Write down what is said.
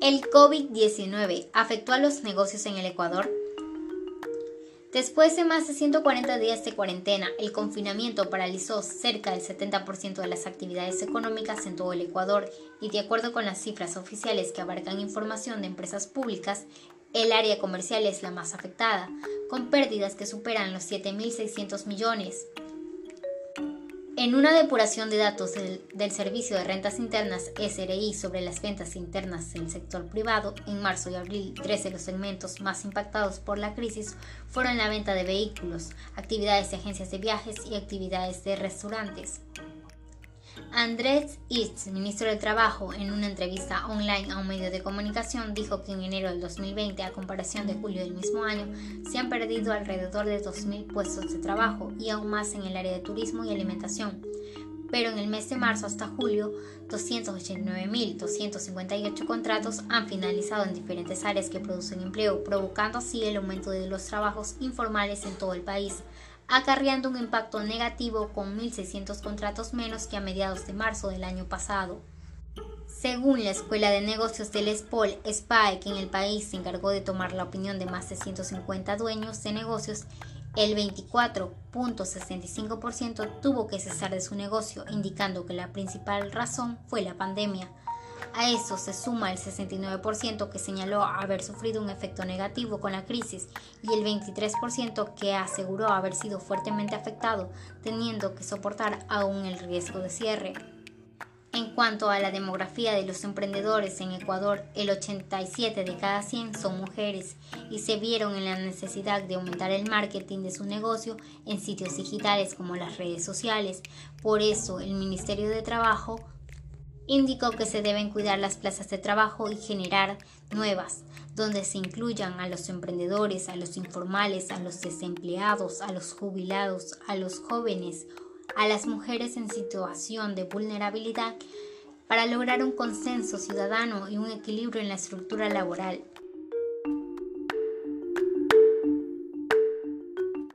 El COVID-19 afectó a los negocios en el Ecuador. Después de más de 140 días de cuarentena, el confinamiento paralizó cerca del 70% de las actividades económicas en todo el Ecuador y de acuerdo con las cifras oficiales que abarcan información de empresas públicas, el área comercial es la más afectada, con pérdidas que superan los 7.600 millones. En una depuración de datos del, Servicio de Rentas Internas SRI sobre las ventas internas del sector privado, en marzo y abril, tres de los segmentos más impactados por la crisis fueron la venta de vehículos, actividades de agencias de viajes y actividades de restaurantes. Andrés Itz, ministro del Trabajo, en una entrevista online a un medio de comunicación, dijo que en enero del 2020, a comparación de julio del mismo año, se han perdido alrededor de 2.000 puestos de trabajo y aún más en el área de turismo y alimentación. Pero en el mes de marzo hasta julio, 289.258 contratos han finalizado en diferentes áreas que producen empleo, provocando así el aumento de los trabajos informales en todo el país acarreando un impacto negativo con 1.600 contratos menos que a mediados de marzo del año pasado. Según la Escuela de Negocios del SPOL, SPAE, que en el país se encargó de tomar la opinión de más de 150 dueños de negocios, el 24.65% tuvo que cesar de su negocio, indicando que la principal razón fue la pandemia. A eso se suma el 69% que señaló haber sufrido un efecto negativo con la crisis y el 23% que aseguró haber sido fuertemente afectado, teniendo que soportar aún el riesgo de cierre. En cuanto a la demografía de los emprendedores en Ecuador, el 87 de cada 100 son mujeres y se vieron en la necesidad de aumentar el marketing de su negocio en sitios digitales como las redes sociales. Por eso, el Ministerio de Trabajo indicó que se deben cuidar las plazas de trabajo y generar nuevas, donde se incluyan a los emprendedores, a los informales, a los desempleados, a los jubilados, a los jóvenes, a las mujeres en situación de vulnerabilidad, para lograr un consenso ciudadano y un equilibrio en la estructura laboral